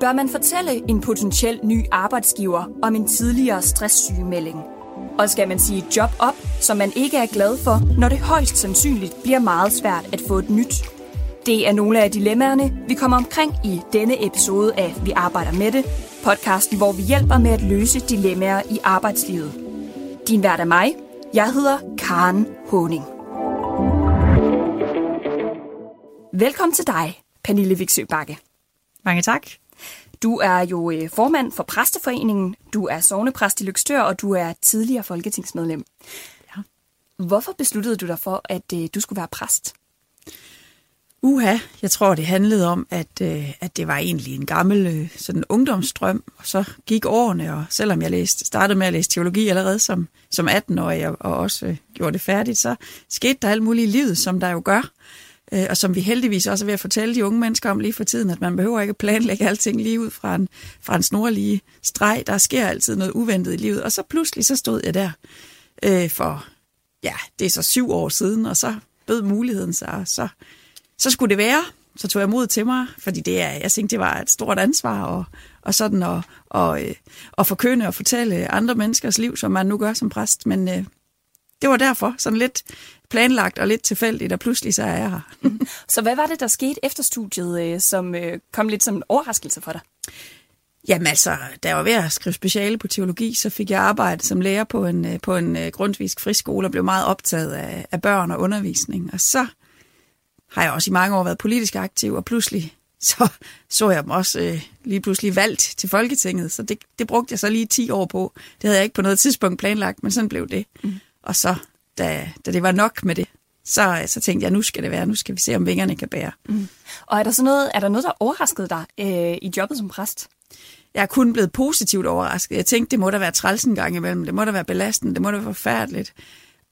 Bør man fortælle en potentiel ny arbejdsgiver om en tidligere stresssygemelding? Og skal man sige job op, som man ikke er glad for, når det højst sandsynligt bliver meget svært at få et nyt? Det er nogle af dilemmaerne, vi kommer omkring i denne episode af Vi arbejder med det, podcasten, hvor vi hjælper med at løse dilemmaer i arbejdslivet. Din vært er mig. Jeg hedder Karen Honing. Velkommen til dig, Pernille Vigsø Bakke. Mange tak. Du er jo øh, formand for Præsteforeningen, du er sovnepræst i Lykstør, og du er tidligere folketingsmedlem. Ja. Hvorfor besluttede du dig for, at øh, du skulle være præst? Uha, jeg tror, det handlede om, at, øh, at det var egentlig en gammel øh, sådan ungdomsdrøm, og så gik årene, og selvom jeg læste, startede med at læse teologi allerede som, som 18-årig, og, og også øh, gjorde det færdigt, så skete der alt muligt i livet, som der jo gør, øh, og som vi heldigvis også er ved at fortælle de unge mennesker om lige for tiden, at man behøver ikke planlægge alting lige ud fra en, fra en snorlige streg. Der sker altid noget uventet i livet, og så pludselig så stod jeg der øh, for, ja, det er så syv år siden, og så bød muligheden sig, og så så skulle det være. Så tog jeg mod til mig, fordi det er, jeg tænkte, det var et stort ansvar, og, og sådan at, og, øh, at forkynde og fortælle andre menneskers liv, som man nu gør som præst. Men øh, det var derfor, sådan lidt planlagt og lidt tilfældigt, og pludselig så er jeg her. Så hvad var det, der skete efter studiet, øh, som øh, kom lidt som en overraskelse for dig? Jamen altså, da jeg var ved at skrive speciale på teologi, så fik jeg arbejde som lærer på en, øh, på en grundvisk friskole og blev meget optaget af, af børn og undervisning. Og så har jeg også i mange år været politisk aktiv, og pludselig så så jeg dem også øh, lige pludselig valgt til Folketinget, så det, det brugte jeg så lige 10 år på. Det havde jeg ikke på noget tidspunkt planlagt, men sådan blev det. Mm. Og så, da, da det var nok med det, så, så tænkte jeg, nu skal det være, nu skal vi se, om vingerne kan bære. Mm. Og er der så noget, er der noget, der overraskede dig øh, i jobbet som præst? Jeg er kun blevet positivt overrasket. Jeg tænkte, det må da være træls en gang imellem, det må da være belastende, det må da være forfærdeligt.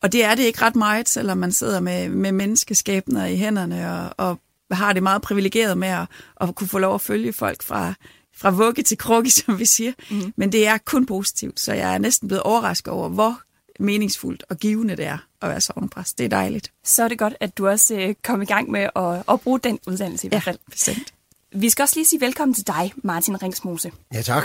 Og det er det ikke ret meget, selvom man sidder med, med menneskeskæbner i hænderne og, og har det meget privilegeret med at, at kunne få lov at følge folk fra, fra vugge til krukke, som vi siger. Mm. Men det er kun positivt, så jeg er næsten blevet overrasket over, hvor meningsfuldt og givende det er at være sovnepræst. Det er dejligt. Så er det godt, at du også øh, kom i gang med at, at bruge den uddannelse i ja, hvert fald. bestemt. Vi skal også lige sige velkommen til dig, Martin Ringsmose. Ja, tak.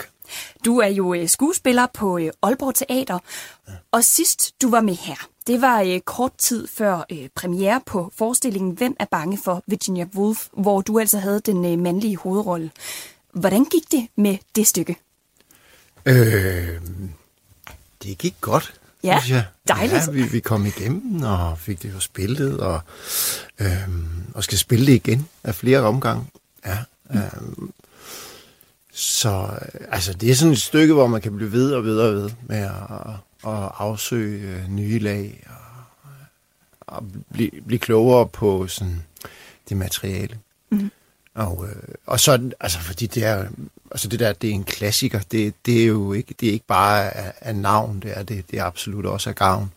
Du er jo øh, skuespiller på øh, Aalborg Teater, ja. og sidst du var med her, det var øh, kort tid før øh, premiere på forestillingen Hvem er bange for Virginia Woolf, hvor du altså havde den øh, mandlige hovedrolle. Hvordan gik det med det stykke? Øh, det gik godt, Ja, jeg. dejligt. Ja, vi, vi kom igennem og fik det jo spillet, og, øh, og skal spille det igen af flere omgange. Ja, øh, så altså, det er sådan et stykke, hvor man kan blive ved og ved og ved med at, at afsøge øh, nye lag og, og blive, blive klogere på sådan det materiale. Mhm. Og, øh, og så, altså, fordi det er, altså det der, det er en klassiker, det, det er jo ikke, det er ikke bare af, af navn, det er, det, det er absolut også af gavn.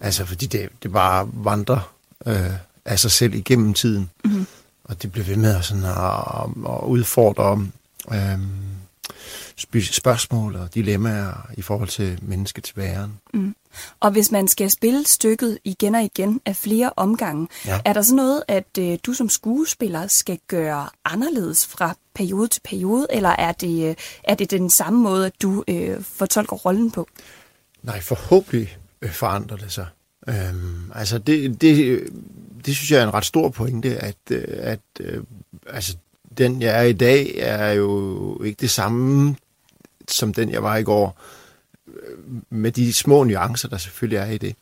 Altså, fordi det, det bare vandrer øh, af sig selv igennem tiden. Mhm. Og det bliver ved med at, sådan at, at udfordre øh, spørgsmål og dilemmaer i forhold til mennesket til væren. Mm. Og hvis man skal spille stykket igen og igen af flere omgange, Ja. er der så noget, at øh, du som skuespiller skal gøre anderledes fra periode til periode, eller er det, øh, er det den samme måde, at du øh, fortolker rollen på? Nej, forhåbentlig øh, forandrer det sig. Øhm, altså det, det, det synes jeg er en ret stor pointe, at, øh, at øh, altså, den jeg er i dag er jo ikke det samme som den jeg var i går, med de små nuancer, der selvfølgelig er i det.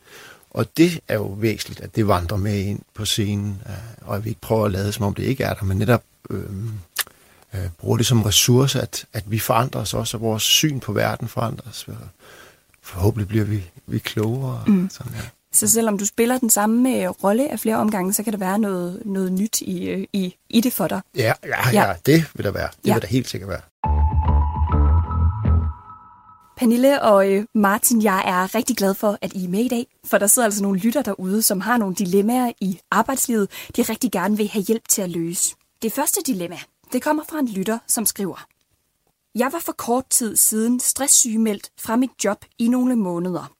Og det er jo væsentligt, at det vandrer med ind på scenen, øh, og at vi ikke prøver at lade, som om det ikke er der, men netop øh, øh, bruger det som ressource, at, at vi forandrer os også, og vores syn på verden forandres. Forhåbentlig bliver vi, vi klogere. Mm. Sådan, ja. Så selvom du spiller den samme øh, rolle af flere omgange, så kan der være noget, noget nyt i, øh, i, i det for dig. Ja, ja, Ja. ja, det vil der være. Det Ja. vil der helt sikkert være. Pernille og øh, Martin, jeg er rigtig glad for, at I er med i dag, for der sidder altså nogle lytter derude, som har nogle dilemmaer i arbejdslivet, de rigtig gerne vil have hjælp til at løse. Det første dilemma, det kommer fra en lytter, som skriver. Jeg var for kort tid siden stresssygemeldt fra mit job i nogle måneder.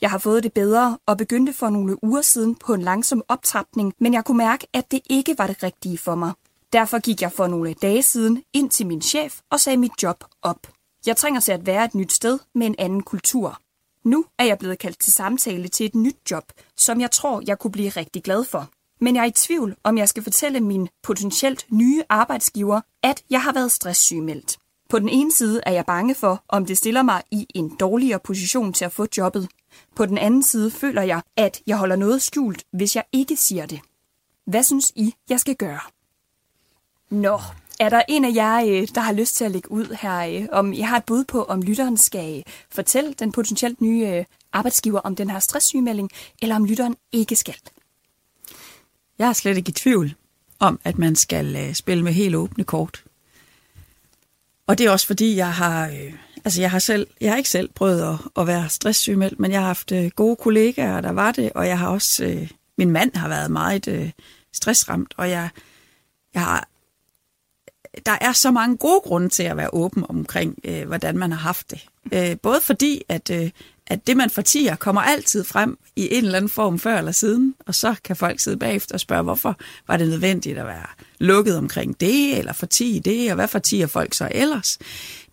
Jeg har fået det bedre og begyndte for nogle uger siden på en langsom optrapning, men jeg kunne mærke, at det ikke var det rigtige for mig. Derfor gik jeg for nogle dage siden ind til min chef og sagde mit job op. Jeg trænger til at være et nyt sted med en anden kultur. Nu er jeg blevet kaldt til samtale til et nyt job, som jeg tror, jeg kunne blive rigtig glad for. Men jeg er i tvivl, om jeg skal fortælle min potentielt nye arbejdsgiver, at jeg har været stresssygemeldt. På den ene side er jeg bange for, om det stiller mig i en dårligere position til at få jobbet. På den anden side føler jeg, at jeg holder noget skjult, hvis jeg ikke siger det. Hvad synes I, jeg skal gøre? Nå, er der en af jer, øh, der har lyst til at lægge ud her, øh, om I har et bud på, om lytteren skal øh, fortælle den potentielt nye arbejdsgiver om den her stresssygemelding, eller om lytteren ikke skal? Jeg er slet ikke i tvivl om, at man skal spille med helt åbne kort. Og det er også fordi, jeg har, øh, altså jeg har selv, jeg har ikke selv prøvet at, at være stresssygemeldt, men jeg har haft gode kollegaer, der var det, og jeg har også, øh, min mand har været meget øh, stressramt, og jeg, jeg har, der er så mange gode grunde til at være åben omkring, øh, hvordan man har haft det. Øh, både fordi, at, øh, at det, man fortiger, kommer altid frem i en eller anden form før eller siden, og så kan folk sidde bagefter og spørge, hvorfor var det nødvendigt at være lukket omkring det, eller fortige det, og hvad fortiger folk så ellers?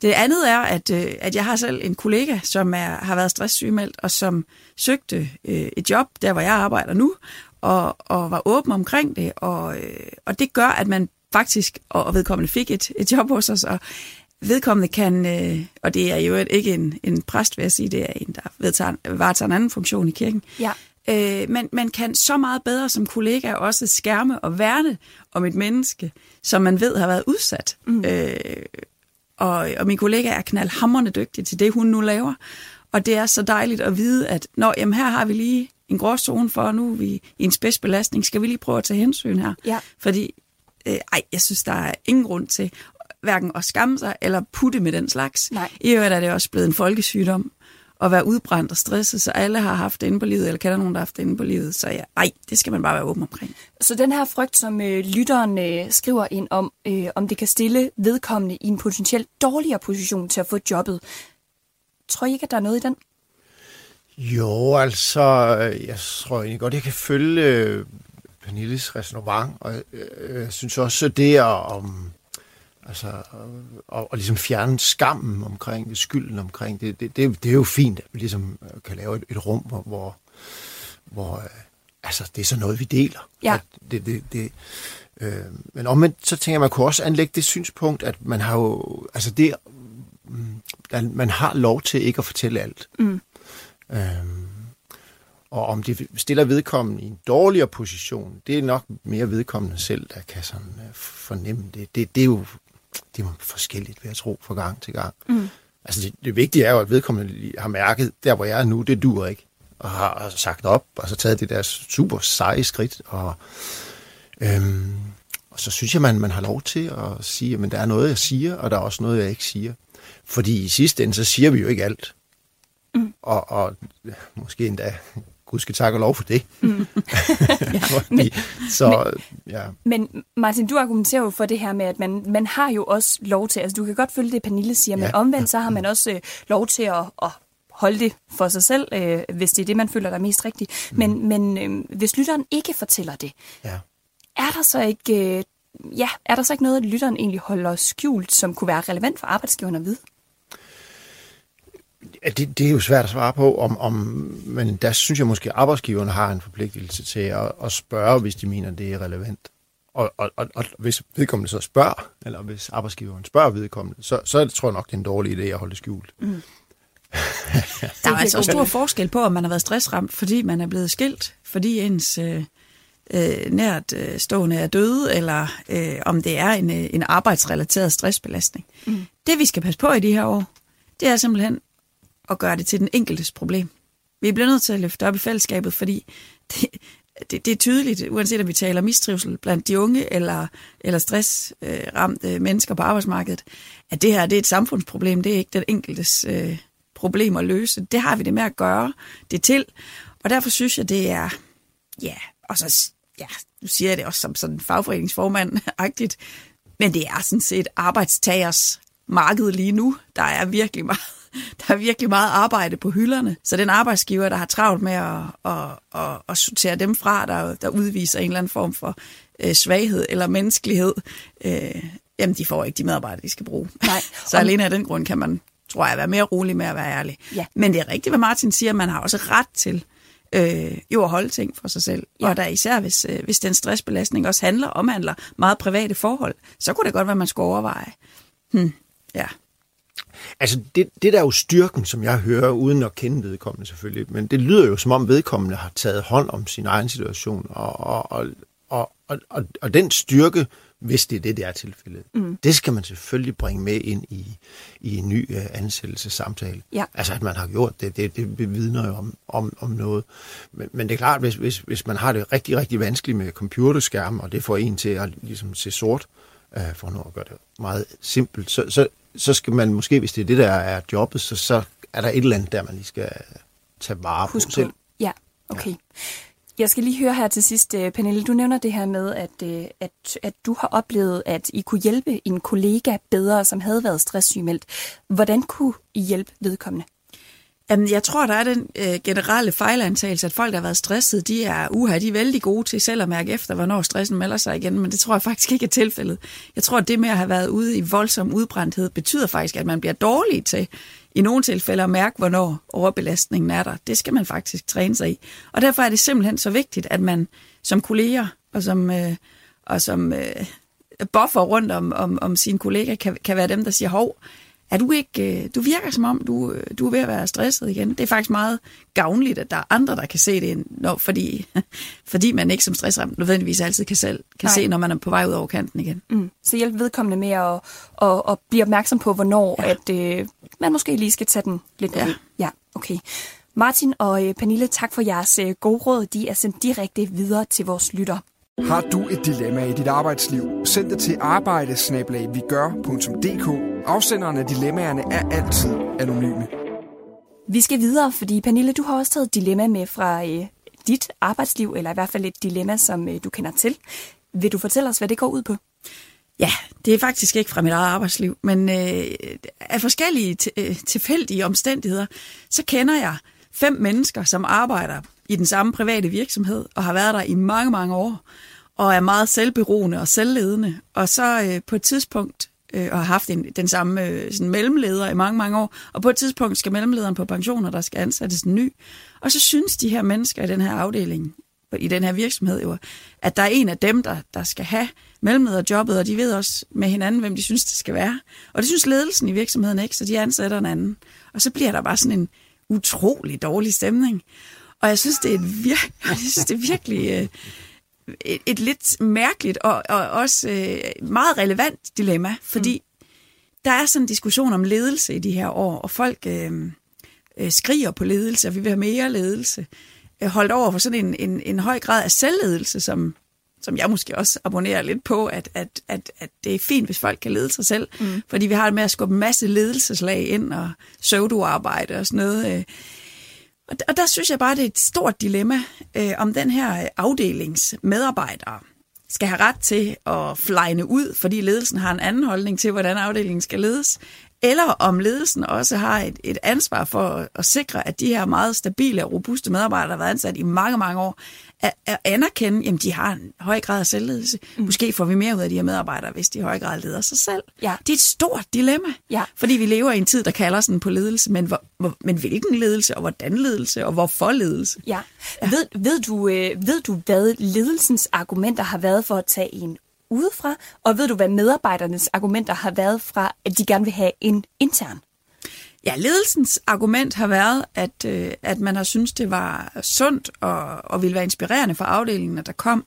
Det andet er, at, øh, at jeg har selv en kollega, som er, har været stresssygemeldt, og som søgte øh, et job, der hvor jeg arbejder nu, og, og var åben omkring det, og, øh, og det gør, at man faktisk, og, og vedkommende fik et, et job hos os, og vedkommende kan, øh, og det er jo ikke en, en præst, vil jeg sige, det er en, der vedtager, varetager en anden funktion i kirken, Ja. Øh, men man kan så meget bedre som kollega også skærme og værne om et menneske, som man ved har været udsat. Mm. Øh, og, og min kollega er knaldhamrende dygtig til det, hun nu laver. Og det er så dejligt at vide, at Nå, jamen, her har vi lige en gråzone for, og nu er vi i en spidsbelastning. Skal vi lige prøve at tage hensyn her? Ja. Fordi, øh, ej, jeg synes, der er ingen grund til hverken at skamme sig eller putte med den slags. Nej. I øvrigt er det også blevet en folkesygdom at være udbrændt og stresset, så alle har haft det inde på livet, eller kender nogen, der har haft det inde på livet. Så ja, ej, det skal man bare være åben omkring. Så den her frygt, som øh, lytteren øh, skriver ind om, øh, om det kan stille vedkommende i en potentielt dårligere position til at få jobbet, tror I ikke, at der er noget i den? Jo, altså, jeg tror egentlig godt, jeg kan følge øh, Pernilles resonemang, og øh, jeg synes også, det er om, altså, og, og ligesom fjerne skammen omkring skylden omkring det, det, det, det er jo fint, at vi ligesom øh, kan lave et, et rum, hvor, hvor, hvor øh, altså, det er så noget, vi deler. Ja. At det, det, det, øh, men omvendt, så tænker jeg, man kunne også anlægge det synspunkt, at man har jo, altså det, mm, at man har lov til ikke at fortælle alt. Mm. Øhm, og om det stiller vedkommende i en dårligere position, det er nok mere vedkommende selv, der kan sådan øh, fornemme det. det. Det er jo det er forskelligt, vil jeg tro, fra gang til gang. Mm. Altså det, det vigtige er jo, at vedkommende har mærket, der hvor jeg er nu, det dur ikke. Og har har sagt op, og så taget det der super seje skridt. Og, øhm, og så synes jeg, man, man har lov til at sige, at der er noget, jeg siger, og der er også noget, jeg ikke siger. Fordi i sidste ende, så siger vi jo ikke alt. Mm. Og, og måske endda gud skal takke og lov for det. Mm. Fordi, så, ja. Men Martin, du argumenterer jo for det her med, at man, man har jo også lov til, altså du kan godt følge det, Pernille siger, men Ja. omvendt så har man også øh, lov til at, at holde det for sig selv, øh, hvis det er det, man føler, der er mest rigtigt. Men, men øh, hvis lytteren ikke fortæller det, ja. er der så ikke... Øh, Ja, er der så ikke noget, at lytteren egentlig holder skjult, som kunne være relevant for arbejdsgiveren at vide? Ja, det, det er jo svært at svare på, om, om, men der synes jeg måske, at arbejdsgiverne har en forpligtelse til at, at spørge, hvis de mener, det er relevant. Og, og, og, og hvis vedkommende så spørger, eller hvis arbejdsgiveren spørger vedkommende, så, så tror jeg nok, det er en dårlig idé at holde det skjult. Mm. Der er altså stor forskel på, om man har været stressramt, fordi man er blevet skilt, fordi ens øh, øh, nært øh, stående er døde, eller øh, om det er en, øh, en arbejdsrelateret stressbelastning. Mm. Det vi skal passe på i de her år, det er simpelthen at gøre det til den enkeltes problem. Vi bliver nødt til at løfte op i fællesskabet, fordi det, det, det er tydeligt, uanset om vi taler mistrivsel blandt de unge eller, eller stressramte øh, mennesker på arbejdsmarkedet, at det her det er et samfundsproblem, det er ikke den enkeltes øh, problem at løse. Det har vi det med at gøre det til, og derfor synes jeg, det er, ja, og så, ja, nu siger jeg det også som sådan fagforeningsformand-agtigt, men det er sådan set arbejdstagers marked lige nu. Der er virkelig meget, der er virkelig meget arbejde på hylderne. Så den arbejdsgiver, der har travlt med at, at, at, at sortere dem fra, der, der udviser en eller anden form for øh, svaghed eller menneskelighed, øh, jamen de får ikke de medarbejdere, de skal bruge. Nej. Så alene af den grund kan man, tror jeg, være mere rolig med at være ærlig. Ja. Men det er rigtigt, hvad Martin siger, man har også ret til øh, jo at holde ting for sig selv. Ja. Og der især, hvis, øh, hvis den stressbelastning også handler, omhandler meget private forhold, så kunne det godt være, at man skulle overveje. Hmm. Ja. Altså, det, det der er jo styrken, som jeg hører, uden at kende vedkommende selvfølgelig, men det lyder jo som om vedkommende har taget hånd om sin egen situation, og, og, og, og, og, og, og den styrke, hvis det er det, der er tilfældet, mm. det skal man selvfølgelig bringe med ind i, i en ny uh, ansættelsessamtale. Ja. Altså, at man har gjort det, det, det bevidner jo om, om, om noget. Men, men det er klart, hvis, hvis, hvis man har det rigtig, rigtig vanskeligt med computerskærm, og det får en til at ligesom, se sort, uh, for nu at gøre det meget simpelt, så, så, så skal man måske, hvis det er det, der er jobbet, så, så er der et eller andet, der man lige skal tage vare Husk på selv. Ja, okay. Jeg skal lige høre her til sidst, øh, Pernille, du nævner det her med, at, øh, at, at du har oplevet, at I kunne hjælpe en kollega bedre, som havde været stresssygemeldt. Hvordan kunne I hjælpe vedkommende? Jamen, jeg tror, der er den øh, generelle fejlantagelse, at folk, der har været stressede, de er, uha, de er vældig gode til selv at mærke efter, hvornår stressen melder sig igen, men det tror jeg faktisk ikke er tilfældet. Jeg tror, at det med at have været ude i voldsom udbrændthed, betyder faktisk, at man bliver dårlig til i nogle tilfælde at mærke, hvornår overbelastningen er der. Det skal man faktisk træne sig i. Og derfor er det simpelthen så vigtigt, at man som kolleger og som, øh, og som øh, buffer rundt om, om, om sine kollegaer, kan, kan være dem, der siger, hov, er du ikke, øh, du virker som om, du, øh, du er ved at være stresset igen. Det er faktisk meget gavnligt, at der er andre, der kan se det, når, fordi, fordi man ikke som stressramt nødvendigvis altid kan selv kan Nej. se, når man er på vej ud over kanten igen. Mm. Så hjælp vedkommende med at, at, at blive opmærksom på, hvornår ja. at, øh, man måske lige skal tage den lidt Ja. Ja, okay. Martin og øh, Pernille, tak for jeres gode råd. De er sendt direkte videre til vores lytter. Har du et dilemma i dit arbejdsliv? Send det til arbejdesnabelagvigør.dk. Afsenderne af dilemmaerne er altid anonyme. Vi skal videre, fordi Pernille, du har også taget et dilemma med fra øh, dit arbejdsliv, eller i hvert fald et dilemma, som øh, du kender til. Vil du fortælle os, hvad det går ud på? Ja, det er faktisk ikke fra mit eget arbejdsliv, men øh, af forskellige t- øh, tilfældige omstændigheder, så kender jeg fem mennesker, som arbejder i den samme private virksomhed, og har været der i mange, mange år, og er meget selvberoende og selvledende. Og så øh, på et tidspunkt, øh, og har haft en, den samme øh, sådan mellemleder i mange, mange år, og på et tidspunkt skal mellemlederen på pension, og der skal ansættes en ny. Og så synes de her mennesker i den her afdeling, i den her virksomhed jo, at der er en af dem, der, der skal have mellemlederjobbet, og de ved også med hinanden, hvem de synes, det skal være. Og det synes ledelsen i virksomheden ikke, så de ansætter en anden. Og så bliver der bare sådan en utrolig dårlig stemning. Og jeg synes, det er, et vir- jeg synes, det er virkelig øh, et, et lidt mærkeligt og, og også øh, meget relevant dilemma, fordi mm. der er sådan en diskussion om ledelse i de her år, og folk øh, øh, skriger på ledelse, og vi vil have mere ledelse. Øh, holdt over for sådan en, en, en høj grad af selvledelse, som, som jeg måske også abonnerer lidt på, at, at, at, at det er fint, hvis folk kan lede sig selv, mm. fordi vi har det med at skubbe en masse ledelseslag ind og pseudoarbejde og sådan noget. Og, og der synes jeg bare, det er et stort dilemma, øh, om den her øh, afdelings medarbejdere skal have ret til at flyne ud, fordi ledelsen har en anden holdning til, hvordan afdelingen skal ledes, eller om ledelsen også har et, et ansvar for at, at sikre, at de her meget stabile og robuste medarbejdere, der har været ansat i mange, mange år, at, at anerkende, at de har en høj grad af selvledelse. Mm. Måske får vi mere ud af de her medarbejdere, hvis de i høj grad leder sig selv. Ja. Det er et stort dilemma, Ja. fordi vi lever i en tid, der kalder sådan på ledelse, men, hvor, hvor, men hvilken ledelse, og hvordan ledelse, og hvorfor ledelse? Ja. Ved, ved, du, øh, ved du, hvad ledelsens argumenter har været for at tage en udefra, og ved du, hvad medarbejdernes argumenter har været fra, at de gerne vil have en intern? Ja, ledelsens argument har været, at, øh, at man har syntes, det var sundt og, og ville være inspirerende for afdelingen, at der kom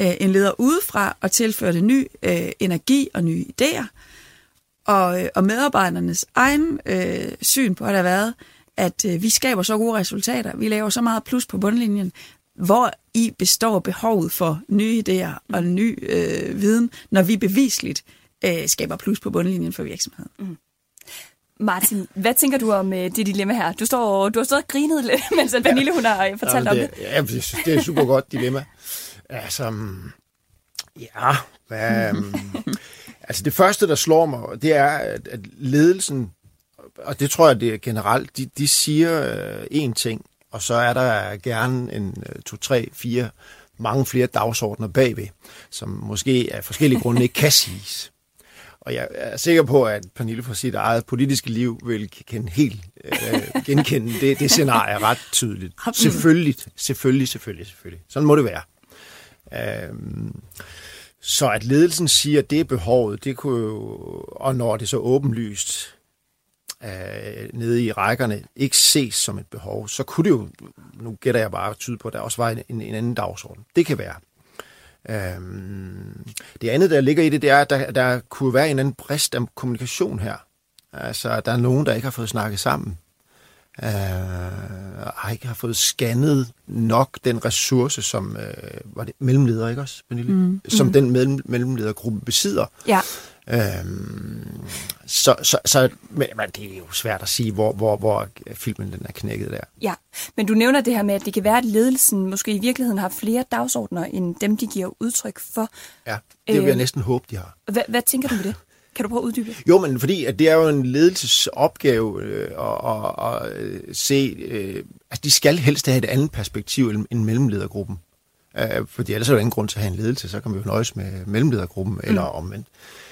øh, en leder udefra og tilførte ny øh, energi og nye idéer. Og, øh, og medarbejdernes egen øh, syn på det har været, at øh, vi skaber så gode resultater, vi laver så meget plus på bundlinjen, hvor i består behovet for nye idéer og ny øh, viden, når vi bevisligt øh, skaber plus på bundlinjen for virksomheden. Mm. Martin, hvad tænker du om øh, det dilemma her? Du, står, du har stået og grinet lidt, mens Pernille hun har øh, fortalt om det, det. Ja, jeg synes, det er et super godt dilemma. Altså, mm, ja, hvad, mm, altså det første, der slår mig, det er, at, at ledelsen, og det tror jeg, det er generelt, de, de siger øh, én ting, og så er der gerne en øh, to, tre, fire, mange flere dagsordner bagved, som måske af forskellige grunde ikke kan siges. Og jeg er sikker på, at Pernille fra sit eget politiske liv vil kende helt øh, genkende det, det scenarie ret tydeligt. Selvfølgelig, selvfølgelig, selvfølgelig, selvfølgelig. Sådan må det være. Øhm, så at ledelsen siger, at det er behovet, det kunne jo, og når det så åbenlyst øh, nede i rækkerne ikke ses som et behov, så kunne det jo, nu gætter jeg bare tyde på, at der også var en, en anden dagsorden. Det kan være. Øhm, det andet, der ligger i det, det er, at der, der kunne være en anden brist af kommunikation her. Altså, der er nogen, der ikke har fået snakket sammen. Øh, har ikke har fået scannet nok den ressource, som øh, var det mellemleder, ikke også, Pernille? Mm. Som mm. den mellem, mellemledergruppe besidder. Ja. Øhm, så, så, så men, men det er jo svært at sige, hvor, hvor, hvor filmen den er knækket der. Ja, men du nævner det her med, at det kan være, at ledelsen måske i virkeligheden har flere dagsordner, end dem, de giver udtryk for. Ja, det vil jeg Øh. næsten håbe, de har. Hvad, hvad tænker du med det? Kan du prøve at uddybe? Jo, men fordi at det er jo en ledelsesopgave øh, at, at, at se, øh, at de skal helst have et andet perspektiv end, end mellemledergruppen. Øh, fordi ellers er der ingen grund til at have en ledelse, så kan vi jo nøjes med mellemledergruppen, mm. eller omvendt. Øh,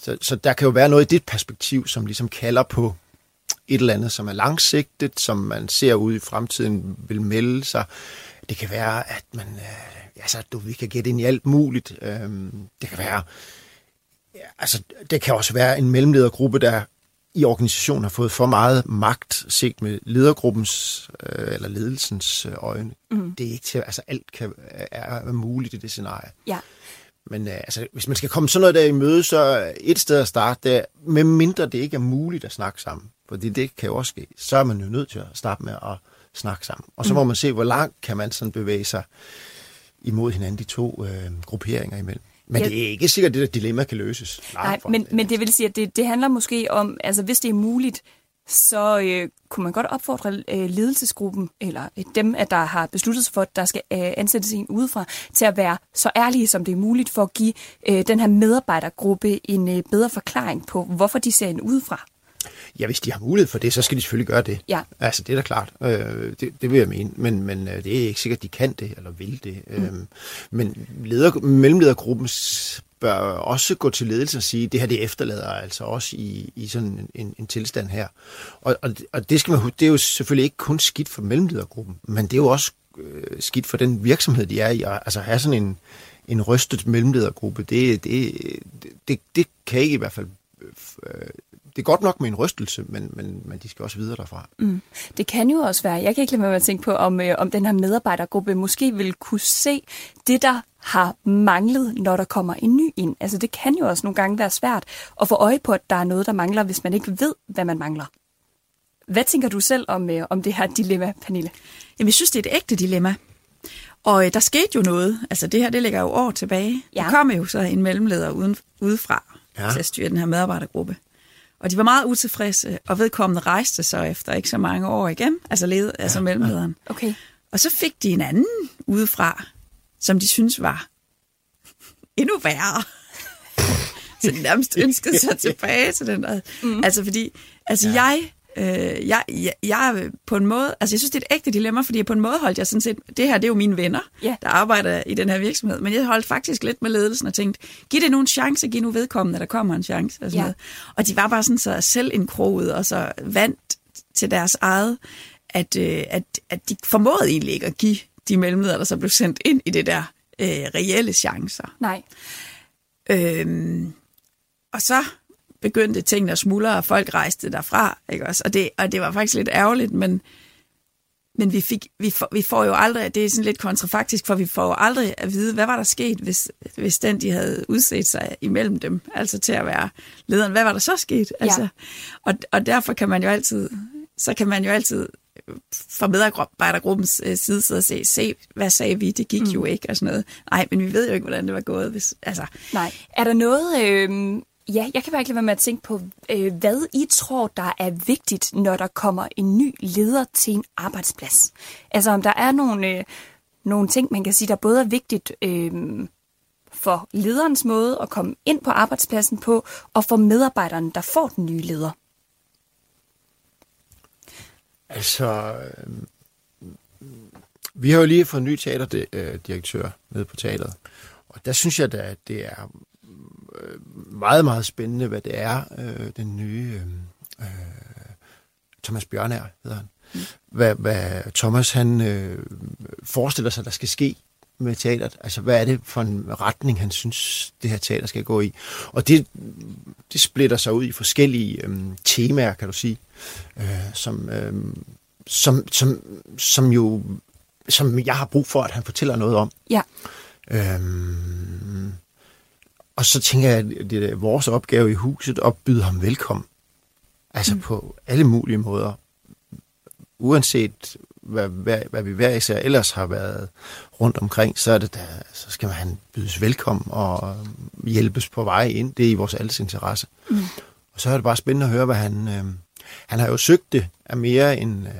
så, så der kan jo være noget i dit perspektiv, som ligesom kalder på et eller andet, som er langsigtet, som man ser ud i fremtiden vil melde sig. Det kan være, at man, øh, altså, du, vi kan gætte ind i alt muligt. Øh, det kan være, ja, altså, det kan også være en mellemledergruppe, der i organisationen har fået for meget magt set med ledergruppens øh, eller ledelsens øh, øjne. Mm. Det er ikke til, altså alt kan, er, er muligt i det scenarie. Ja. Men øh, altså, hvis man skal komme sådan noget der i møde, så et sted at starte der, med mindre det ikke er muligt at snakke sammen. Fordi det kan jo også ske. Så er man jo nødt til at starte med at snakke sammen. Og så må man se, hvor langt kan man sådan bevæge sig imod hinanden, de to øh, grupperinger imellem. Men Ja. det er ikke sikkert, at det der dilemma kan løses. Nej, for- men, men det vil sige, at det, det handler måske om, altså hvis det er muligt, så øh, kunne man godt opfordre øh, ledelsesgruppen, eller øh, dem, at der har besluttet sig for, at der skal øh, ansættes en udefra, til at være så ærlige, som det er muligt, for at give øh, den her medarbejdergruppe en øh, bedre forklaring på, hvorfor de ser en udefra. Ja, hvis de har mulighed for det, så skal de selvfølgelig gøre det. Ja. Altså, det er da klart. Øh, det, det vil jeg mene. Men, men øh, det er ikke sikkert, at de kan det, eller vil det. Mm. Øh, men leder, mellemledergruppen bør også gå til ledelse og sige, at det her det efterlader altså også i, i sådan en, en, tilstand her. Og, og, og det, skal man, det er jo selvfølgelig ikke kun skidt for mellemledergruppen, men det er jo også øh, skidt for den virksomhed, de er i. Og, altså have sådan en, en rystet mellemledergruppe, det, det, det, det, det kan ikke i hvert fald... Det er godt nok med en rystelse, men, men, men de skal også videre derfra. Mm. Det kan jo også være, jeg kan ikke lade være med at tænke på, om, øh, om den her medarbejdergruppe måske vil kunne se det, der har manglet, når der kommer en ny ind. Altså det kan jo også nogle gange være svært at få øje på, at der er noget, der mangler, hvis man ikke ved, hvad man mangler. Hvad tænker du selv om, øh, om det her dilemma, Pernille? Jamen, jeg synes, det er et ægte dilemma. Og øh, der skete jo noget. Altså, det her, det ligger jo år tilbage. Ja. Der kom jo så en mellemleder uden, udefra ja. til at styre den her medarbejdergruppe. Og de var meget utilfredse, og vedkommende rejste så efter ikke så mange år igen, altså, led, altså mellemlederen. Okay. Og så fik de en anden udefra, som de synes var endnu værre. så de nærmest ønskede sig tilbage til den der. Mm. Altså fordi, altså ja. jeg, øh, jeg, jeg, jeg på en måde, altså jeg synes, det er et ægte dilemma, fordi jeg på en måde holdt jeg sådan set, det her det er jo mine venner, Ja. der arbejder i den her virksomhed, men jeg holdt faktisk lidt med ledelsen og tænkte, giv det nu en chance, giv nu vedkommende, der kommer en chance. Og, sådan Ja. noget. og de var bare sådan så selvindkroget og så vant til deres eget, at, øh, at, at de formåede egentlig ikke at give de mellemledere, der så blev sendt ind i det der øh, reelle chancer. Nej. Øhm, og så begyndte tingene at smuldre, og folk rejste derfra. Ikke også? Og, det, og det var faktisk lidt ærgerligt, men, men vi, fik, vi, får, vi får jo aldrig, det er sådan lidt kontrafaktisk, for vi får jo aldrig at vide, hvad var der sket, hvis, hvis den, de havde udset sig imellem dem, altså til at være lederen, hvad var der så sket? Altså, og, og derfor kan man jo altid, så kan man jo altid fra medarbejdergruppens øh, side sidde og se, se, hvad sagde vi, det gik mm. jo ikke, og sådan noget. Nej, men vi ved jo ikke, hvordan det var gået. Hvis, altså, Nej. Er der noget... Øh, ja, jeg kan virkelig være med at tænke på, øh, hvad I tror, der er vigtigt, når der kommer en ny leder til en arbejdsplads. Altså om der er nogle, øh, nogle ting, man kan sige, der både er vigtigt øh, for lederens måde at komme ind på arbejdspladsen på, og for medarbejderen, der får den nye leder. Altså, øh, vi har jo lige fået en ny teaterdirektør øh, nede på teateret, og der synes jeg da, at det er meget, meget spændende, hvad det er, øh, den nye øh, Thomas Bjørnær, hedder han. Hvad, hvad Thomas han øh, forestiller sig, der skal ske med teateret. Altså, hvad er det for en retning, han synes, det her teater skal gå i? Og det, det splitter sig ud i forskellige øh, temaer, kan du sige, øh, som, øh, som, som, som jo som jeg har brug for, at han fortæller noget om. Ja. Øhm, og så tænker jeg, at det er vores opgave i huset at byde ham velkommen. Altså mm. på alle mulige måder. Uanset hvad, hvad, hvad vi hver især ellers har været rundt omkring, så, er det da, så skal man bydes velkommen og hjælpes på vej ind. Det er i vores alles interesse. Mm. Og så er det bare spændende at høre, hvad han... Øh, han har jo søgt det af mere end... Øh,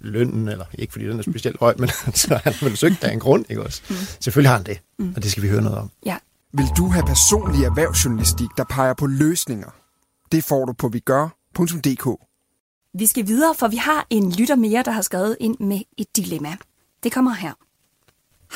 lønnen, eller ikke fordi den er specielt høj, men så har han vel søgt af en grund, ikke også? Mm. Selvfølgelig har han det, mm. og det skal vi høre noget om. Ja. Vil du have personlig erhvervsjournalistik, der peger på løsninger? Det får du på vigør.dk. Vi skal videre, for vi har en lytter mere, der har skrevet ind med et dilemma. Det kommer her.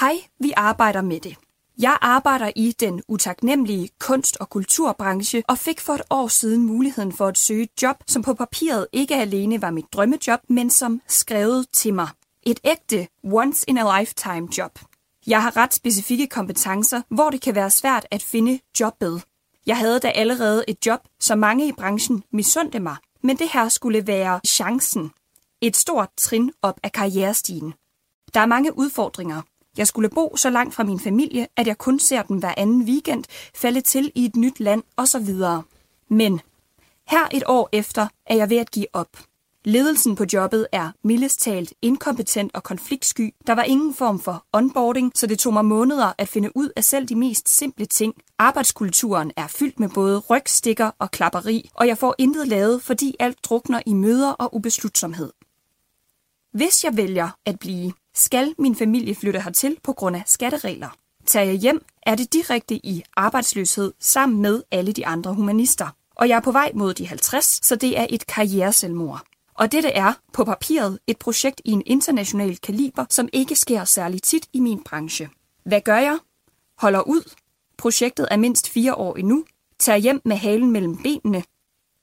Hej, vi arbejder med det. Jeg arbejder i den utaknemmelige kunst- og kulturbranche og fik for et år siden muligheden for at søge et job, som på papiret ikke alene var mit drømmejob, men som skrevet til mig. Et ægte once-in-a-lifetime job. Jeg har ret specifikke kompetencer, hvor det kan være svært at finde jobbet. Jeg havde da allerede et job, som mange i branchen misundte mig, men det her skulle være chancen. Et stort trin op af karrierestigen. Der er mange udfordringer. Jeg skulle bo så langt fra min familie, at jeg kun ser dem hver anden weekend, falde til i et nyt land osv. Men her et år efter er jeg ved at give op. Ledelsen på jobbet er mildest talt inkompetent og konfliktsky. Der var ingen form for onboarding, så det tog mig måneder at finde ud af selv de mest simple ting. Arbejdskulturen er fyldt med både rygstikker og klapperi, og jeg får intet lavet, fordi alt drukner i møder og ubeslutsomhed. Hvis jeg vælger at blive, skal min familie flytte hertil på grund af skatteregler. Tager jeg hjem, er det direkte i arbejdsløshed sammen med alle de andre humanister. Og jeg er på vej mod de 50, så det er et karriereselvmord. Og dette er, på papiret, et projekt i en international kaliber, som ikke sker særlig tit i min branche. Hvad gør jeg? Holder ud. Projektet er mindst fire år endnu. Tager hjem med halen mellem benene.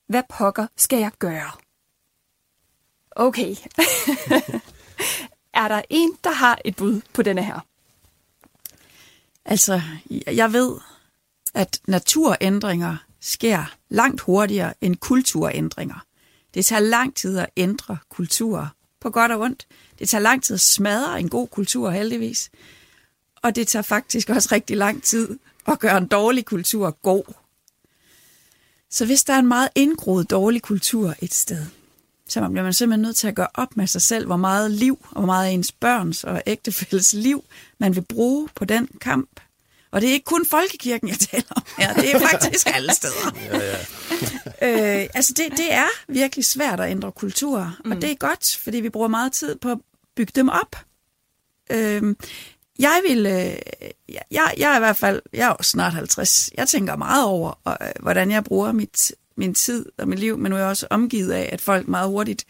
Hvad pokker skal jeg gøre? Okay. er der en, der har et bud på denne her? Altså, jeg ved, at naturændringer sker langt hurtigere end kulturændringer. Det tager lang tid at ændre kulturer, på godt og ondt. Det tager lang tid at smadre en god kultur, heldigvis. Og det tager faktisk også rigtig lang tid at gøre en dårlig kultur god. Så hvis der er en meget indgroet dårlig kultur et sted, så bliver man simpelthen nødt til at gøre op med sig selv, hvor meget liv og hvor meget ens børns og ægtefælles liv, man vil bruge på den kamp. Og det er ikke kun folkekirken, jeg taler om her. Det er faktisk alle steder. Ja, ja. øh, altså det, det er virkelig svært at ændre kultur, mm. og det er godt, fordi vi bruger meget tid på at bygge dem op. Øh, jeg vil, øh, jeg, jeg er i hvert fald, jeg er jo snart 50, jeg tænker meget over, øh, hvordan jeg bruger mit, min tid og mit liv, men nu er jeg også omgivet af, at folk meget hurtigt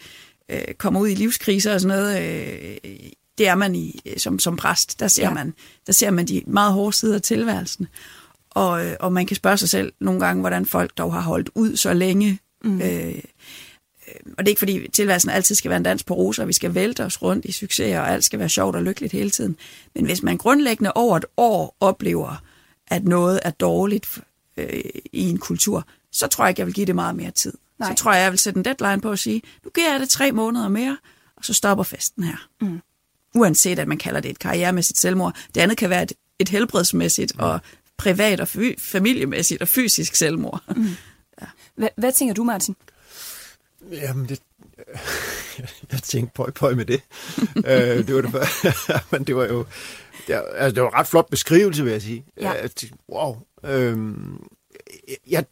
øh, kommer ud i livskriser og sådan noget. Øh, det er man i, som, som præst, der ser, ja. man, der ser man de meget hårde sider af tilværelsen. Og, øh, og man kan spørge sig selv nogle gange, hvordan folk dog har holdt ud så længe. Mm. Øh, og det er ikke fordi tilværelsen altid skal være en dans på roser, og vi skal vælte os rundt i succeser, og alt skal være sjovt og lykkeligt hele tiden. Men hvis man grundlæggende over et år oplever, at noget er dårligt øh, i en kultur, så tror jeg ikke, jeg vil give det meget mere tid. Nej. Så tror jeg, jeg vil sætte en deadline på at sige, nu giver jeg det tre måneder mere, og så stopper festen her. Mm. Uanset at man kalder det et karrieremæssigt selvmord. Det andet kan være et, et helbredsmæssigt og privat og familiemæssigt og fysisk selvmord. Mm. Ja. Hvad, hvad tænker du, Martin? Jamen, det, jeg tænkte pøj, pøj med det. øh, det var det men det var jo det, altså, det var en ret flot beskrivelse, vil jeg sige. Ja. Jeg tænkte, wow. Øhm, jeg,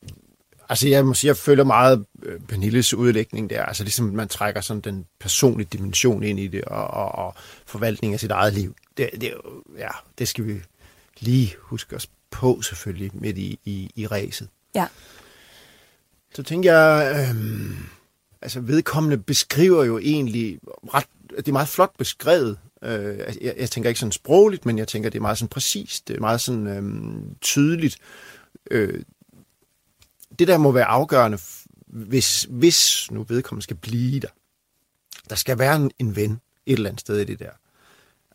altså, jeg må sige, jeg føler meget øh, Pernilles udlægning der. Altså, ligesom man trækker sådan den personlige dimension ind i det, og, og, og forvaltning af sit eget liv. Det, det, ja, det skal vi lige huske os på, selvfølgelig, midt i, i, i ræset. Ja. Så tænker jeg... Øhm, altså vedkommende beskriver jo egentlig ret, det er meget flot beskrevet. Øh, altså, jeg, jeg tænker ikke sådan sprogligt, men jeg tænker, det er meget sådan præcist, det er meget sådan øhm, tydeligt. Øh, det der må være afgørende, hvis, hvis nu vedkommende skal blive der. Der skal være en, en ven et eller andet sted i det der.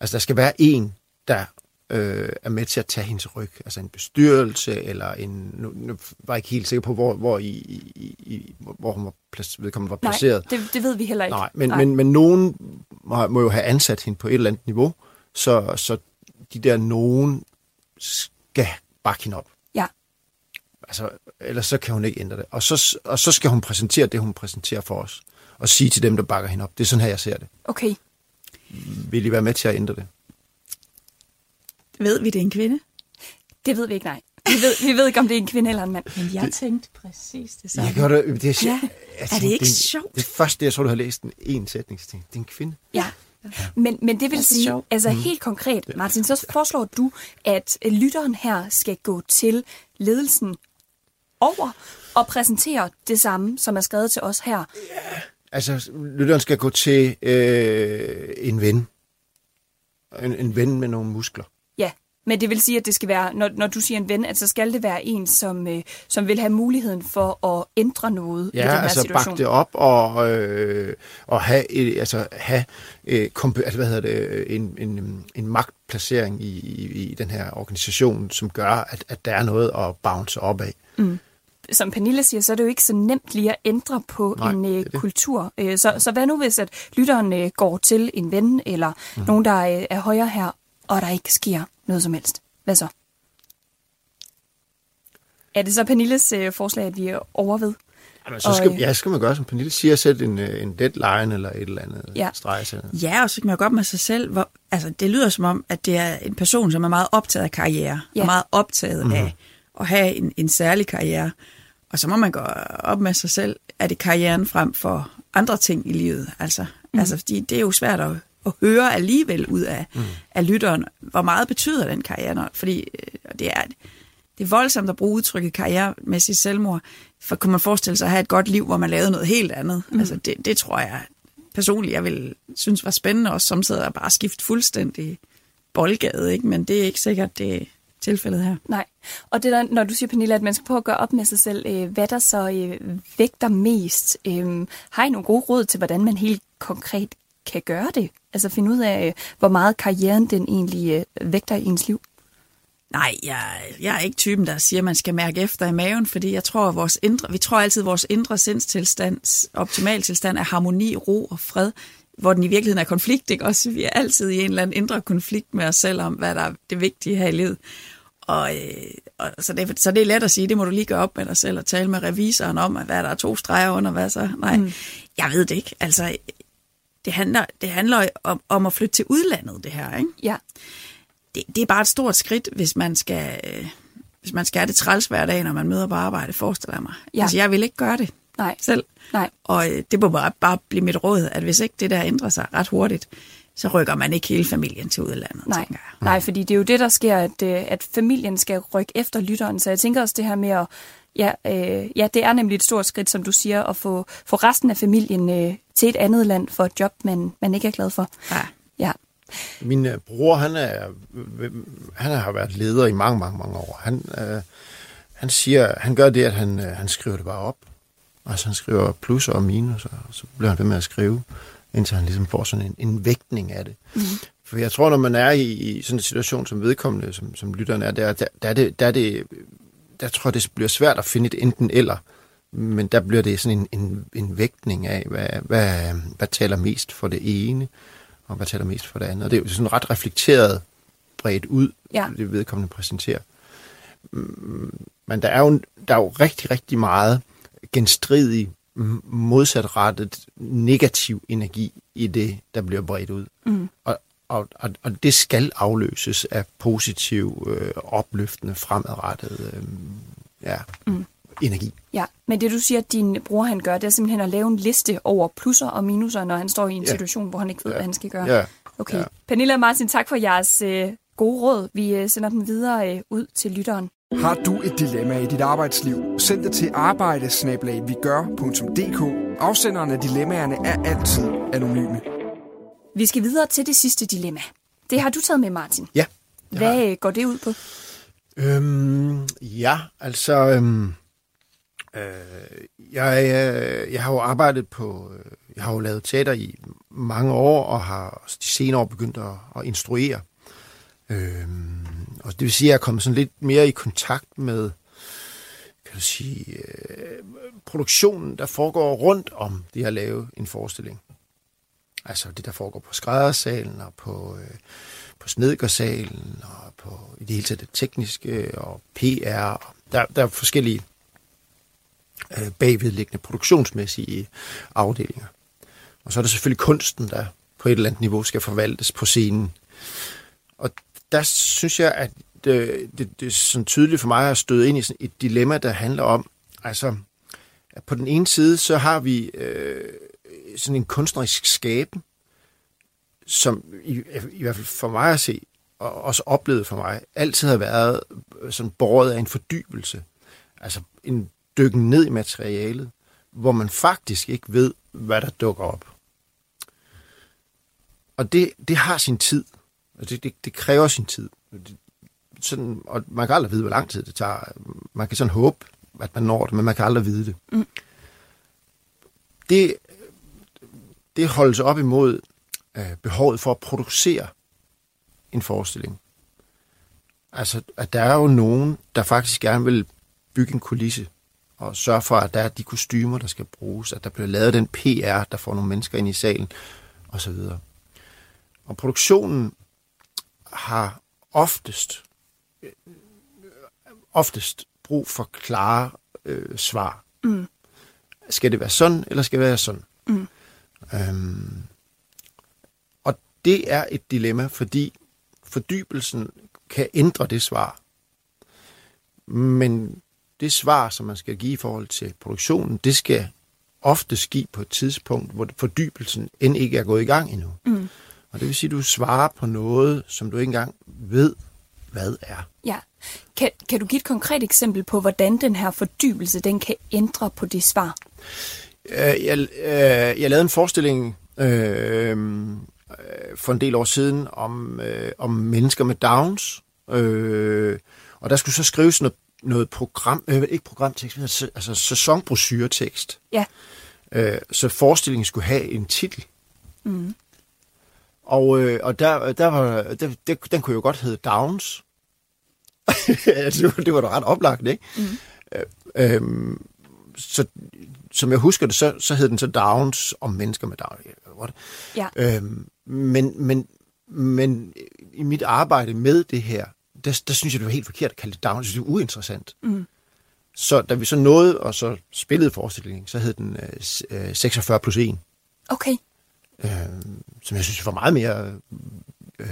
Altså der skal være en, der øh, er med til at tage hendes ryg. Altså en bestyrelse, eller en... Nu, nu var jeg ikke helt sikker på, hvor, hvor, i, i, i, hvor hun var, plads, vedkommende var placeret. Nej, det, det ved vi heller ikke. Nej, men, Nej. men, men nogen må, må jo have ansat hende på et eller andet niveau, så, så de der nogen skal bakke hende op. Altså, ellers så kan hun ikke ændre det. Og så, og så skal hun præsentere det, hun præsenterer for os. Og sige til dem, der bakker hende op. Det er sådan her, jeg ser det. Okay. Vil I være med til at ændre det? Ved vi, det er en kvinde? Det ved vi ikke, nej. Vi ved, vi ved ikke, om det er en kvinde eller en mand. Men jeg det, tænkte præcis det samme. Jeg gør det, det er, ja. jeg tænkte, er det ikke det, sjovt? Det første, jeg tror, du har læst en, en sætning, så tænkte, det er en kvinde. Ja. ja. Men, men det vil det sige, sjovt. altså mm. helt konkret, Martin, så foreslår du, at lytteren her skal gå til ledelsen over og præsentere det samme, som er skrevet til os her. Ja, altså lytteren skal gå til øh, en ven. En, en ven med nogle muskler. Men det vil sige, at det skal være, når, når du siger en ven, at så skal det være en, som, øh, som vil have muligheden for at ændre noget ja, i den her altså situation. bakke det op og, øh, og have, et, altså have øh, komp- altså, hvad hedder det, en, en, en magtplacering i, i, i den her organisation, som gør, at, at der er noget at bounce op af. Mm som Pernille siger, så er det jo ikke så nemt lige at ændre på Nej, en øh, kultur. Øh, så, så hvad nu hvis, at lytteren øh, går til en ven eller mm. nogen, der øh, er højere her, og der ikke sker noget som helst. Hvad så? Er det så Pernilles øh, forslag, at vi er over ved? Jamen, så skal, og, øh, ja, skal man gøre, som Pernille siger, sætte en, en deadline eller et eller andet ja. streg. Ja, og så kan man jo godt med sig selv. Hvor, altså, det lyder som om, at det er en person, som er meget optaget af karriere, ja. og meget optaget mm-hmm. af at have en, en særlig karriere. Og så må man gå op med sig selv, er det karrieren frem for andre ting i livet. Altså, mm. altså fordi det er jo svært at at høre alligevel ud af, mm. af lytteren, hvor meget betyder den karriere, fordi øh, det er, det er voldsomt at bruge udtrykket karrieremæssigt selvmord, for kunne man forestille sig at have et godt liv, hvor man lavede noget helt andet. Mm. Altså det, det tror jeg personligt, jeg vil synes var spændende, også samtidig at bare skifte fuldstændig boldgade, ikke? men det er ikke sikkert, det tilfældet her. Nej, og det der, når du siger, Pernille, at man skal prøve at gøre op med sig selv, øh, hvad der så øh, vægter mest. Øh, har I nogle gode råd til, hvordan man helt konkret kan gøre det? Altså finde ud af, øh, hvor meget karrieren den egentlig øh, vægter i ens liv? Nej, jeg, jeg er ikke typen, der siger, at man skal mærke efter i maven, fordi jeg tror, at vores indre, vi tror altid, at vores indre sindstilstand, optimal tilstand er harmoni, ro og fred, hvor den i virkeligheden er konflikt. Ikke? Også, vi er altid i en eller anden indre konflikt med os selv om, hvad der er det vigtige her i livet. Og, øh, og så, det, så det er let at sige, det må du lige gøre op med dig selv og tale med revisoren om, at hvad der er to streger under, hvad så? Nej, mm. jeg ved det ikke. Altså, det handler, det handler om, om at flytte til udlandet, det her. Ikke? Ja. Det, det er bare et stort skridt, hvis man skal, hvis man skal have det træls hver dag, når man møder på arbejde, forestiller jeg mig. Ja. Ja. Altså, jeg vil ikke gøre det Nej. selv. Nej. Og øh, det må bare, bare blive mit råd, at hvis ikke det der ændrer sig ret hurtigt, så rykker man ikke hele familien til udlandet, Nej, tænker jeg. nej, fordi det er jo det, der sker, at, øh, at familien skal rykke efter lytteren. Så jeg tænker også det her med at, ja, øh, ja, det er nemlig et stort skridt, som du siger, at få, få resten af familien øh, til et andet land for et job, man, man ikke er glad for. Ja. Ja, Min øh, bror, han, er, han har været leder i mange, mange, mange år. Han, øh, han siger, han gør det, at han, øh, han skriver det bare op. Altså han skriver plusser og minus, og så bliver han ved med at skrive, indtil han ligesom får sådan en, en vægtning af det. Mm. For jeg tror, når man er i, i sådan en situation som vedkommende, som, som lytteren er, der, der, der, er det, der, er det, der tror jeg, det bliver svært at finde et enten eller. Men der bliver det sådan en, en, en vægtning af, hvad, hvad, hvad taler mest for det ene, og hvad taler mest for det andet. Og det er jo sådan ret reflekteret bredt ud, Ja. det vedkommende præsenterer. Mm, Men der er, jo, der er jo rigtig, rigtig meget genstridig, modsatrettet negativ energi i det, der bliver bredt ud. Mm. Og, og, og, og det skal afløses af positiv, øh, opløftende, fremadrettet øh, ja, mm. energi. ja. Men det du siger, at din bror han gør, det er simpelthen at lave en liste over plusser og minuser, når han står i en Ja. situation, hvor han ikke ved, Ja. hvad han skal gøre. Ja. Okay. Ja. Pernille og Martin, tak for jeres øh, gode råd. Vi øh, sender dem videre øh, ud til lytteren. Har du et dilemma i dit arbejdsliv? Send det til arbejdesnabelagvigør.dk. Afsenderen af dilemmaerne er altid anonyme. Vi skal videre til det sidste dilemma. Det har du taget med, Martin. Ja. Hvad øh, går det ud på? Øhm, ja, altså, øhm, øh, jeg, øh, jeg har jo arbejdet på, øh, jeg har jo lavet teater i mange år, og har de senere år begyndt at, at instruere. Øhm, og det vil sige, at jeg er kommet sådan lidt mere i kontakt med, kan du sige, øh, produktionen, der foregår rundt om det at lave en forestilling. Altså det, der foregår på skræddersalen og på, øh, på snedkersalen og på i det hele taget det tekniske og PR. Der, der er forskellige øh, bagvedliggende produktionsmæssige afdelinger. Og så er der selvfølgelig kunsten, der på et eller andet niveau skal forvaltes på scenen. Og der synes jeg, at det, det, det er sådan tydeligt for mig at støde ind i sådan et dilemma, der handler om, altså, at på den ene side, så har vi øh, sådan en kunstnerisk skaben, som i, i hvert fald for mig at se, og også oplevet for mig, altid har været øh, sådan båret af en fordybelse. Altså en dykken ned i materialet, hvor man faktisk ikke ved, hvad der dukker op. Og det, det har sin tid. Og det, det, det kræver sin tid. Det, sådan, og man kan aldrig vide, hvor lang tid det tager. Man kan sådan håbe, at man når det, men man kan aldrig vide det. Mm. Det, det holdes op imod øh, behovet for at producere en forestilling. Altså, at der er jo nogen, der faktisk gerne vil bygge en kulisse og sørge for, at der er de kostymer, der skal bruges, at der bliver lavet den PR, der får nogle mennesker ind i salen, osv. Og produktionen har oftest, øh, oftest brug for klare øh, svar. Mm. Skal det være sådan, eller skal det være sådan? Mm. Øhm, og det er et dilemma, fordi fordybelsen kan ændre det svar. Men det svar, som man skal give i forhold til produktionen, det skal ofte ske på et tidspunkt, hvor fordybelsen end ikke er gået i gang endnu. Mm. Og det vil sige, at du svarer på noget, som du ikke engang ved, hvad er. Ja. Kan, kan du give et konkret eksempel på, hvordan den her fordybelse, den kan ændre på det svar? Øh, jeg, øh, jeg lavede en forestilling øh, for en del år siden om, øh, om mennesker med Downs. Øh, og der skulle så skrives noget, noget program, øh, ikke programtekst, men altså, altså sæsonbrosyretekst. Ja. Øh, så forestillingen skulle have en titel. Mm. Og, øh, og der, der var, der, der, den kunne jo godt hedde Downs. det, var, det var da ret oplagt, ikke? Mm. Øh, øh, så som jeg husker det, så, så hed den så Downs om mennesker med Downs. What? Ja. Øhm, men, men, men i mit arbejde med det her, der, der synes jeg, det var helt forkert at kalde det Downs. Det er uinteressant. Mm. Så da vi så nåede og så spillede forestillingen, så hed den øh, 46 plus 1. Okay. Øh, som jeg synes var meget mere... Øh,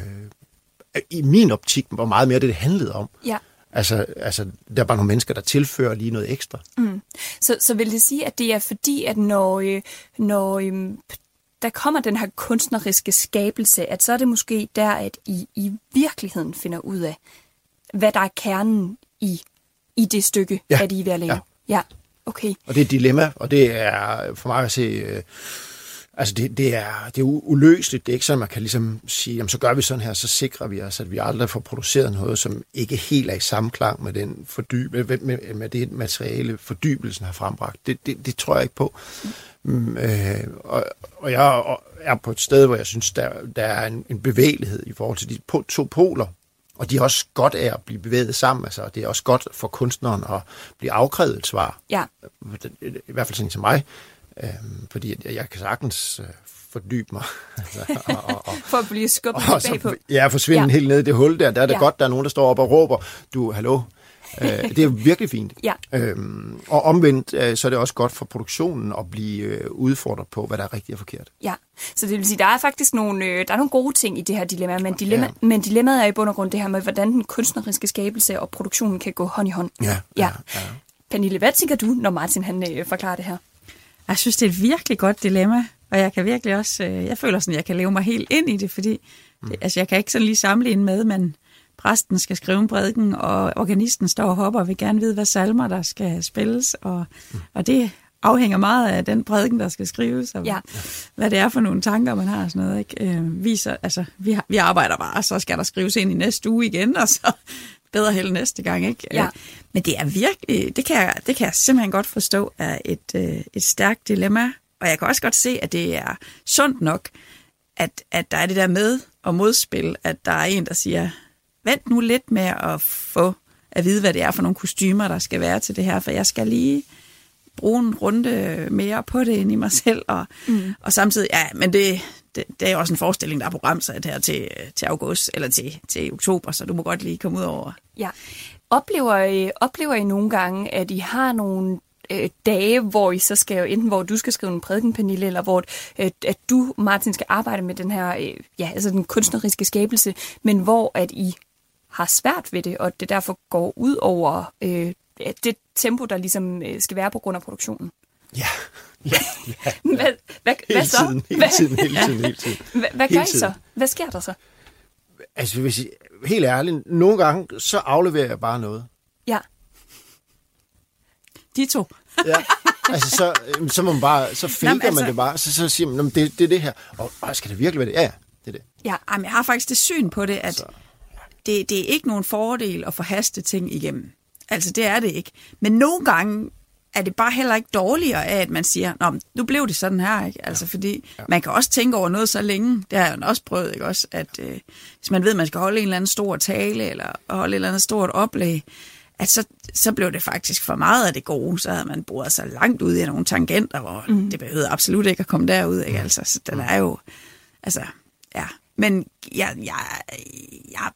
i min optik var meget mere det, det handlede om. Ja. Altså, altså, der er bare nogle mennesker, der tilfører lige noget ekstra. Mm. Så, så vil det sige, at det er fordi, at når, øh, når øh, der kommer den her kunstneriske skabelse, at så er det måske der, at I i virkeligheden finder ud af, hvad der er kernen i, i det stykke, Ja. at I er ved at lave. Ja. ja. Okay. Og det er et dilemma, og det er for mig at se... Øh, altså, det, det, er, det er uløseligt. Det er ikke sådan, man kan ligesom sige, jamen, så gør vi sådan her, så sikrer vi os, at vi aldrig får produceret noget, som ikke helt er i samklang med, den fordyb, med, med, med det materiale, fordybelsen har frembragt. Det, det, det tror jeg ikke på. Mm, øh, og, og jeg er på et sted, hvor jeg synes, der, der er en, en bevægelighed i forhold til de to poler. Og de er også godt af at blive bevæget sammen. Altså, det er også godt for kunstneren at blive afkrævet et svar Ja. i hvert fald sådan til mig, øhm, fordi jeg, jeg kan sagtens øh, fordybe mig. altså, og, og, og, For at blive skubbet og lidt så bagpå. ja, forsvinde Ja. helt ned i det hul der. Der er det Ja. ja. godt, der er nogen, der står op og råber, du, hallo. Øh, det er virkelig fint. Ja. Øhm, og omvendt, øh, så er det også godt for produktionen at blive øh, udfordret på, hvad der er rigtigt og forkert. Ja, så det vil sige, der er faktisk nogle, øh, der er nogle gode ting i det her dilemma, men, dilemma, Ja. men dilemmaet er i bund og grund det her med, hvordan den kunstneriske skabelse og produktionen kan gå hånd i hånd. Ja, ja. ja, ja. Pernille, hvad tænker du, når Martin han øh, forklarer det her? Jeg synes, det er et virkelig godt dilemma, og jeg kan virkelig også, øh, jeg føler sådan, jeg kan leve mig helt ind i det, fordi det, altså, jeg kan ikke sådan lige sammenligne med, men præsten skal skrive en prædiken, og organisten står og hopper og vil gerne vide, hvad salmer der skal spilles, og, og det afhænger meget af den prædiken, der skal skrives, og Ja. hvad det er for nogle tanker, man har og sådan noget. Ikke? Øh, viser, altså, vi, har, vi arbejder bare, og så skal der skrives ind i næste uge igen, og så bedre held næste gang. Ikke? Ja. Øh, Men det er virkelig, det kan jeg, det kan jeg simpelthen godt forstå, er et, øh, et stærkt dilemma. Og jeg kan også godt se, at det er sundt nok, at, at der er det der med og modspil, at der er en, der siger, vent nu lidt med at få at vide, hvad det er for nogle kostymer, der skal være til det her, for jeg skal lige bruge en runde mere på det end i mig selv. Og, mm. og samtidig, ja, men det, det, det er jo også en forestilling, der er programsat her til, til august, eller til, til oktober, så du må godt lige komme ud over. Ja. Oplever, I, oplever I nogle gange, at I har nogle øh, dage, hvor I så skal jo enten, hvor du skal skrive en prædiken, Pernille, eller hvor øh, at du, Martin, skal arbejde med den her, øh, ja, altså den kunstneriske skabelse, men hvor at I har svært ved det, og det derfor går ud over øh, det tempo, der ligesom øh, skal være på grund af produktionen. Ja, ja, ja. Hvad, hvad, hvad Hele så? tiden, hele Hvad- tiden, hele tiden, hele tiden. Hvad, hvad Hele gør I så? Hvad sker der så? Altså, hvis jeg, helt ærligt, nogle gange, så afleverer jeg bare noget. Ja, De to. Ja. Altså, så, øhm, så, må man bare, så Jamen, altså- man det bare, så, så siger man, "Nå, men det, det er det her. Og, og skal det virkelig være det? Ja, ja, det er det. Ja, jamen, jeg har faktisk det syn på det, at Så, det, det er ikke nogen fordel at få haste ting igennem. Altså, det er det ikke. Men nogle gange er det bare heller ikke dårligere af, at man siger, Nå, nu blev det sådan her, ikke? Altså, fordi ja. man kan også tænke over noget så længe, det har jeg jo også prøvet, ikke også, at øh, hvis man ved, at man skal holde en eller anden stor tale, eller holde et eller andet stort oplæg, at så, så blev det faktisk for meget af det gode, så havde man boret sig langt ud i nogle tangenter, hvor mm. det behøvede absolut ikke at komme derud, ikke? Altså, så den er jo, altså, ja. Men jeg, jeg, jeg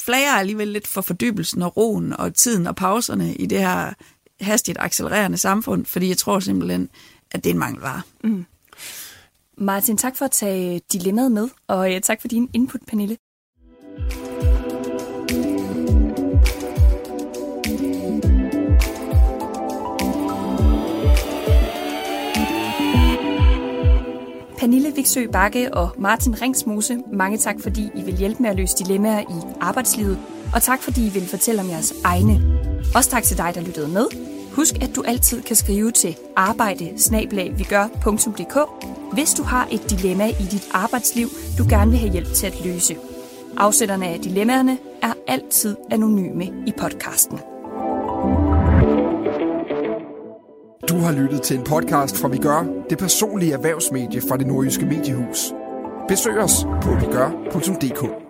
flager alligevel lidt for fordybelsen og roen og tiden og pauserne i det her hastigt accelererende samfund, fordi jeg tror simpelthen, at det er en mangelvare. Mm. Martin, tak for at tage dilemmaet med, og øh, tak for din input, Pernille. Pernille Viksø Bakke og Martin Ringsmose, mange tak, fordi I vil hjælpe med at løse dilemmaer i arbejdslivet, og tak, fordi I vil fortælle om jeres egne. Også tak til dig, der lyttede med. Husk, at du altid kan skrive til arbejde hvis du har et dilemma i dit arbejdsliv, du gerne vil have hjælp til at løse. Afsætterne af dilemmaerne er altid anonyme i podcasten. Du har lyttet til en podcast fra Vi Gør, det personlige erhvervsmedie fra det nordjyske mediehus. Besøg os på vigør.dk.